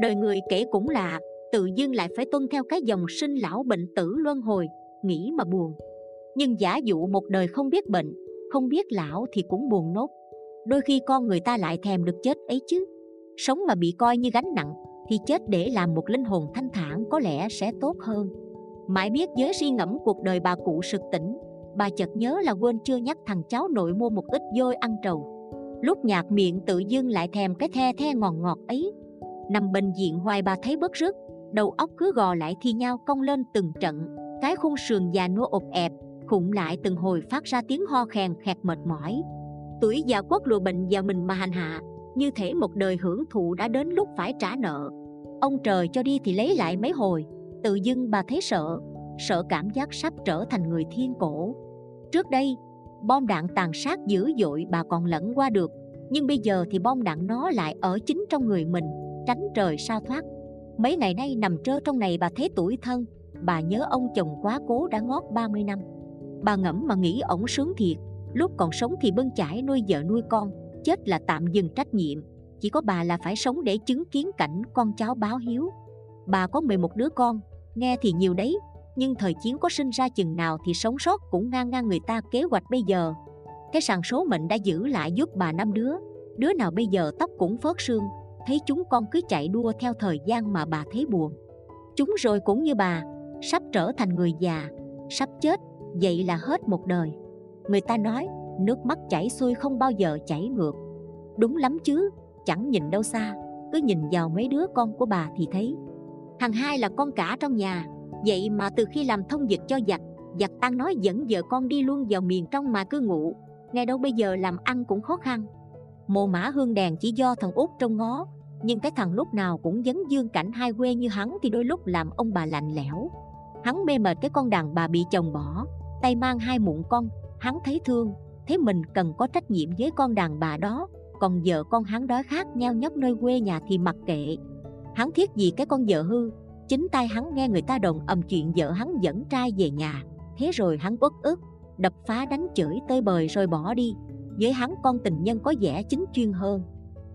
Đời người kể cũng lạ, Tự dưng lại phải tuân theo cái dòng sinh lão bệnh tử luân hồi, Nghĩ mà buồn. Nhưng giả dụ một đời không biết bệnh, Không biết lão thì cũng buồn nốt. Đôi khi con người ta lại thèm được chết ấy chứ. Sống mà bị coi như gánh nặng, Thì chết để làm một linh hồn thanh thản có lẽ sẽ tốt hơn. Mãi biết giới suy ngẫm cuộc đời bà cụ sực tỉnh, Bà chợt nhớ là quên chưa nhắc thằng cháu nội mua một ít dôi ăn trầu. Lúc nhạt miệng tự dưng lại thèm cái the the ngọt ngọt ấy. Nằm bệnh viện hoài bà thấy bất rứt Đầu óc cứ gò lại thi nhau cong lên từng trận. Cái khung sườn già nua ột ẹp Khụng lại từng hồi phát ra tiếng ho khèn khẹt mệt mỏi. Tuổi già quất lùa bệnh vào mình mà hành hạ, Như thể một đời hưởng thụ đã đến lúc phải trả nợ. Ông trời cho đi thì lấy lại mấy hồi, Tự dưng bà thấy sợ Sợ cảm giác sắp trở thành người thiên cổ. Trước đây, bom đạn tàn sát dữ dội bà còn lẫn qua được, Nhưng bây giờ thì bom đạn nó lại ở chính trong người mình. Tránh trời sao thoát. Mấy ngày nay nằm trơ trong này bà thấy tuổi thân, Bà nhớ ông chồng quá cố đã ngót 30 năm. Bà ngẫm mà nghĩ ổng sướng thiệt, Lúc còn sống thì bưng chải nuôi vợ nuôi con, Chết là tạm dừng trách nhiệm. Chỉ có bà là phải sống để chứng kiến cảnh con cháu báo hiếu. Bà có 11 đứa con, Nghe thì nhiều đấy, Nhưng thời chiến có sinh ra chừng nào Thì sống sót cũng ngang ngang người ta kế hoạch bây giờ. Cái sàn số mệnh đã giữ lại giúp bà năm đứa Đứa nào bây giờ tóc cũng phớt xương Thấy chúng con cứ chạy đua theo thời gian mà bà thấy buồn. Chúng rồi cũng như bà, Sắp trở thành người già, Sắp chết, Vậy là hết một đời. Người ta nói, nước mắt chảy xuôi không bao giờ chảy ngược. Đúng lắm chứ, Chẳng nhìn đâu xa, Cứ nhìn vào mấy đứa con của bà thì thấy. Thằng hai là con cả trong nhà, Vậy mà từ khi làm thông dịch cho giặc Giặc ăn nói dẫn vợ con đi luôn vào miền trong mà cứ ngủ Ngay đâu bây giờ làm ăn cũng khó khăn. Mồ mã hương đèn chỉ do thằng út trông ngó nhưng cái thằng lúc nào cũng dấn dương cảnh hai quê như hắn Thì đôi lúc làm ông bà lạnh lẽo. Hắn mê mệt cái con đàn bà bị chồng bỏ, Tay mang hai mụn con, Hắn thấy thương. Thế mình cần có trách nhiệm với con đàn bà đó, Còn vợ con hắn đói khát nheo nhóc nơi quê nhà thì mặc kệ. Hắn thiết gì cái con vợ hư, Chính tay hắn nghe người ta đồn ầm chuyện vợ hắn dẫn trai về nhà. Thế rồi hắn uất ức, Đập phá đánh chửi tơi bời rồi bỏ đi. Với hắn con tình nhân có vẻ chính chuyên hơn.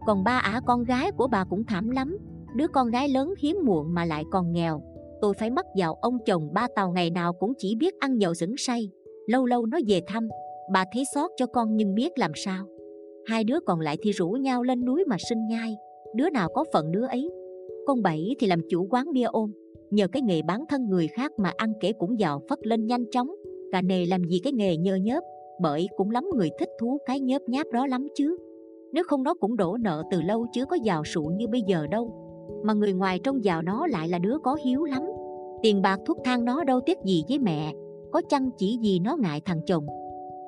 Còn ba ả con gái của bà cũng thảm lắm. Đứa con gái lớn hiếm muộn mà lại còn nghèo. Tôi phải mắc vào ông chồng ba tàu ngày nào cũng chỉ biết ăn nhậu sững say. Lâu lâu nó về thăm. Bà thấy xót cho con nhưng biết làm sao. Hai đứa còn lại thì rủ nhau lên núi mà sinh nhai. Đứa nào có phận đứa ấy. Con Bảy thì làm chủ quán bia ôm. Nhờ cái nghề bán thân người khác mà ăn kể cũng giàu phất lên nhanh chóng. Cả nề làm gì cái nghề nhơ nhớp. Bởi cũng lắm người thích thú cái nhớp nháp đó lắm chứ. Nếu không nó cũng đổ nợ từ lâu chứ có giàu sụ như bây giờ đâu. Mà người ngoài trong giàu nó lại là đứa có hiếu lắm. Tiền bạc thuốc thang nó đâu tiếc gì với mẹ, Có chăng chỉ vì nó ngại thằng chồng.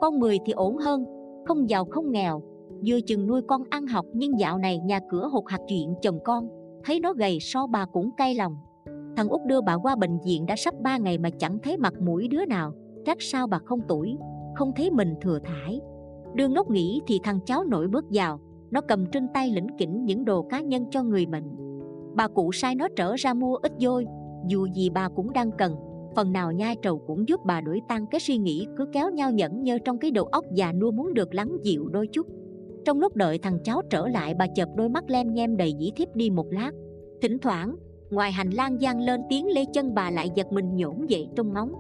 Con mười thì ổn hơn, Không giàu không nghèo. Vừa chừng nuôi con ăn học Nhưng dạo này nhà cửa hụt hạt chuyện chồng con, Thấy nó gầy so bà cũng cay lòng. Thằng út đưa bà qua bệnh viện đã sắp 3 ngày Mà chẳng thấy mặt mũi đứa nào, Trách sao bà không tuổi, Không thấy mình thừa thải. Đương ngốc nghĩ thì thằng cháu nội bước vào. Nó cầm trên tay lĩnh kỉnh những đồ cá nhân cho người bệnh. Bà cụ sai nó trở ra mua ít vôi dù gì bà cũng đang cần. Phần nào nhai trầu cũng giúp bà đuổi tan cái suy nghĩ cứ kéo nhau nhẫn nhơ trong cái đầu óc già nua muốn được lắng dịu đôi chút. Trong lúc đợi thằng cháu trở lại, bà chợp đôi mắt lem nhem đầy dĩ thiếp đi một lát. Thỉnh thoảng, ngoài hành lang gian lên tiếng lê chân bà lại giật mình nhổn dậy trong ngóng.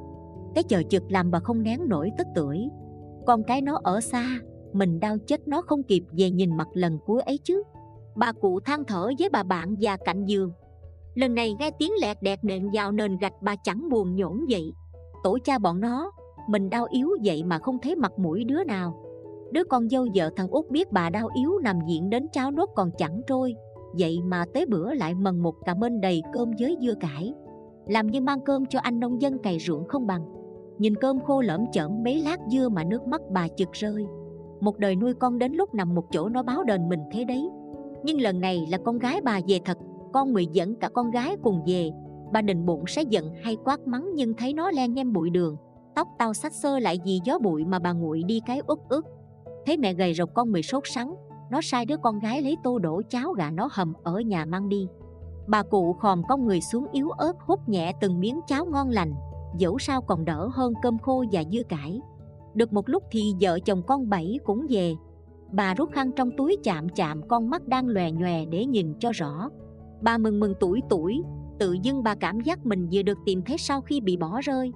Cái chờ chực làm bà không nén nổi tức tuổi con cái nó ở xa, mình đau chết nó không kịp về nhìn mặt lần cuối ấy chứ. Bà cụ than thở với bà bạn già cạnh giường. Lần này nghe tiếng lẹt đẹt nện vào nền gạch bà chẳng buồn nhổn vậy Tổ cha bọn nó, Mình đau yếu vậy mà không thấy mặt mũi đứa nào. Đứa con dâu vợ thằng út biết bà đau yếu nằm viện đến cháo nốt còn chẳng trôi. Vậy mà tới bữa lại mần một cà bên đầy cơm với dưa cải. Làm như mang cơm cho anh nông dân cày ruộng không bằng. Nhìn cơm khô lởm chởm mấy lát dưa mà nước mắt bà chực rơi. Một đời nuôi con đến lúc nằm một chỗ nó báo đền mình thế đấy. Nhưng lần này là con gái bà về thật, con người dẫn cả con gái cùng về. Bà định bụng sẽ giận hay quát mắng Nhưng thấy nó len nhem bụi đường. Tóc tao xách xơ lại vì gió bụi mà bà nguội đi cái ướt ướt Thấy mẹ gầy rộc con mười sốt sắng, Nó sai đứa con gái lấy tô đổ cháo gà nó hầm ở nhà mang đi. Bà cụ khòm con người xuống yếu ớt hút nhẹ từng miếng cháo ngon lành. Dẫu sao còn đỡ hơn cơm khô và dưa cải. Được một lúc thì vợ chồng con bảy cũng về. Bà rút khăn trong túi chạm chạm con mắt đang lòe nhòe để nhìn cho rõ. Bà mừng mừng tuổi tuổi Tự dưng bà cảm giác mình vừa được tìm thấy sau khi bị bỏ rơi.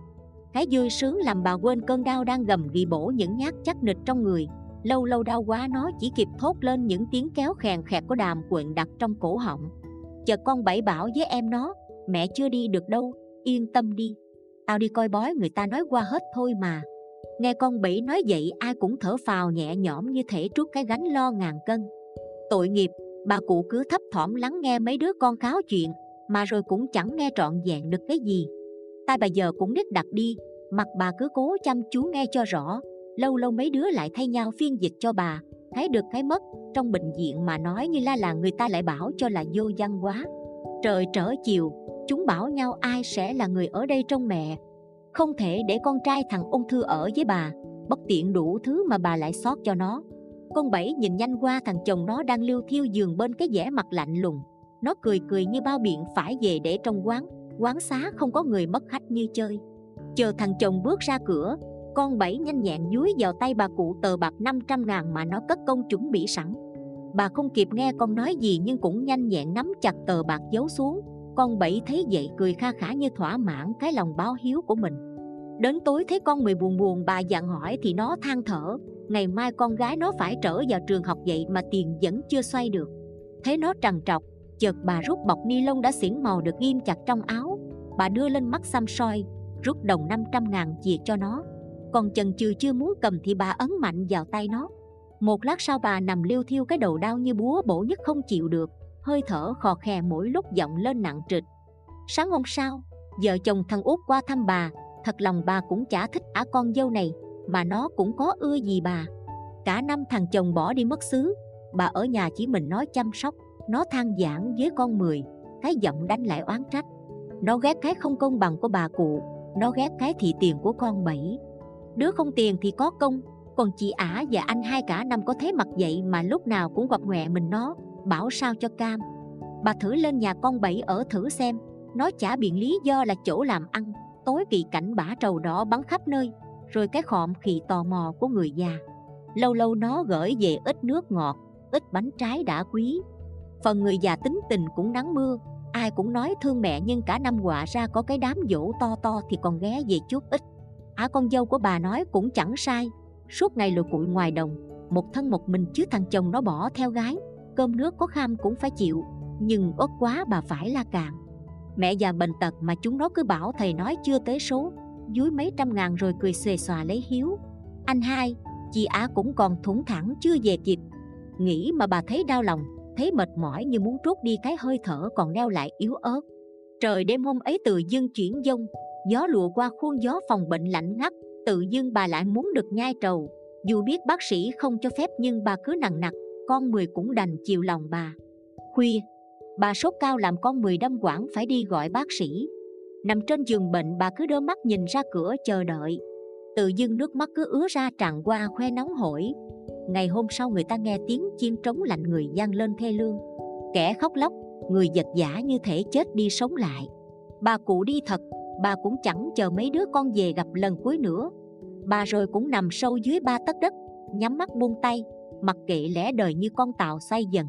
Cái vui sướng làm bà quên cơn đau đang gầm ghi bổ những nhát chắc nịch trong người. Lâu lâu đau quá nó chỉ kịp thốt lên những tiếng kéo khèn khẹt của đàm quện đặt trong cổ họng. Chợt con bảy bảo với em nó Mẹ chưa đi được đâu, yên tâm đi. Tao đi coi bói người ta nói qua hết thôi mà. Nghe con bỉ nói vậy ai cũng thở phào nhẹ nhõm như thể trút cái gánh lo ngàn cân. Tội nghiệp, bà cụ cứ thấp thỏm lắng nghe mấy đứa con kháo chuyện Mà rồi cũng chẳng nghe trọn vẹn được cái gì. Tai bà giờ cũng đứt đặt đi Mặt bà cứ cố chăm chú nghe cho rõ. Lâu lâu mấy đứa lại thay nhau phiên dịch cho bà Thấy được cái mất Trong bệnh viện mà nói như la là người ta lại bảo cho là vô văn quá Trời trở chiều Chúng bảo nhau ai sẽ là người ở đây trông mẹ. Không thể để con trai thằng ung thư ở với bà, Bất tiện đủ thứ mà bà lại xót cho nó. Con bảy nhìn nhanh qua thằng chồng nó đang lưu thiêu giường bên cái vẻ mặt lạnh lùng. Nó cười cười như bao biện phải về để trong quán Quán xá không có người mất khách như chơi. Chờ thằng chồng bước ra cửa, Con bảy nhanh nhẹn dúi vào tay bà cụ tờ bạc 500 ngàn mà nó cất công chuẩn bị sẵn. Bà không kịp nghe con nói gì nhưng cũng nhanh nhẹn nắm chặt tờ bạc giấu xuống. Con bảy thấy vậy cười kha khả như thỏa mãn cái lòng báo hiếu của mình. Đến tối thấy con mười buồn buồn, bà dặn hỏi thì nó than thở. Ngày mai con gái nó phải trở vào trường học vậy mà tiền vẫn chưa xoay được. Thấy nó trằn trọc, Chợt bà rút bọc ni lông đã xỉn màu được ghim chặt trong áo. Bà đưa lên mắt xăm soi, Rút đồng 500 ngàn chìa cho nó. Còn chần chừ chưa muốn cầm thì bà ấn mạnh vào tay nó. Một lát sau bà nằm liêu thiêu cái đầu đau như búa bổ nhất không chịu được. Hơi thở khò khè mỗi lúc giọng lên nặng trịch. Sáng hôm sau, Vợ chồng thằng út qua thăm bà, Thật lòng bà cũng chả thích ả con dâu này, Mà nó cũng có ưa gì bà. Cả năm thằng chồng bỏ đi mất xứ, Bà ở nhà chỉ mình nói chăm sóc, Nó than giảng với con mười, Cái giọng đánh lại oán trách. Nó ghét cái không công bằng của bà cụ, Nó ghét cái thị tiền của con bảy Đứa không tiền thì có công, Còn chị ả và anh hai cả năm có thế mặt vậy Mà lúc nào cũng gặp ngoẹ mình nó. Bảo sao cho cam. Bà thử lên nhà con bảy ở thử xem. Nó chả biện lý do là chỗ làm ăn. Tối kỳ cảnh bả trầu đỏ bắn khắp nơi, Rồi cái khọm khì tò mò của người già. Lâu lâu nó gửi về ít nước ngọt, Ít bánh trái đã quý. Phần người già tính tình cũng nắng mưa. Ai cũng nói thương mẹ nhưng cả năm quạ ra có cái đám dỗ to to thì còn ghé về chút ít. À con dâu của bà nói cũng chẳng sai. Suốt ngày lùi cụi ngoài đồng, Một thân một mình chứ thằng chồng nó bỏ theo gái. Cơm nước có kham cũng phải chịu Nhưng ớt quá bà phải la cạn Mẹ già bệnh tật mà chúng nó cứ bảo thầy nói chưa tới số dưới mấy trăm ngàn rồi cười xề xòa lấy hiếu. Anh hai, chị Á cũng còn thủng thẳng chưa về kịp. Nghĩ mà bà thấy đau lòng Thấy mệt mỏi như muốn trút đi cái hơi thở còn neo lại yếu ớt. Trời đêm hôm ấy tự dưng chuyển dông Gió lùa qua khuôn gió phòng bệnh lạnh ngắt Tự dưng bà lại muốn được nhai trầu. Dù biết bác sĩ không cho phép nhưng bà cứ nặng nặc con mười cũng đành chiều lòng bà. Khuya Bà sốt cao làm con mười đâm quảng phải đi gọi bác sĩ. Nằm trên giường bệnh bà cứ đơ mắt nhìn ra cửa chờ đợi. Tự dưng nước mắt cứ ứa ra tràn qua khoe nóng hổi. Ngày hôm sau người ta nghe tiếng chiên trống lạnh người gian lên thê lương. Kẻ khóc lóc, người giật giả như thể chết đi sống lại. Bà cụ đi thật, bà cũng chẳng chờ mấy đứa con về gặp lần cuối nữa. Bà rồi cũng nằm sâu dưới ba tấc đất Nhắm mắt buông tay, mặc kệ lẽ đời như con tàu xoay dần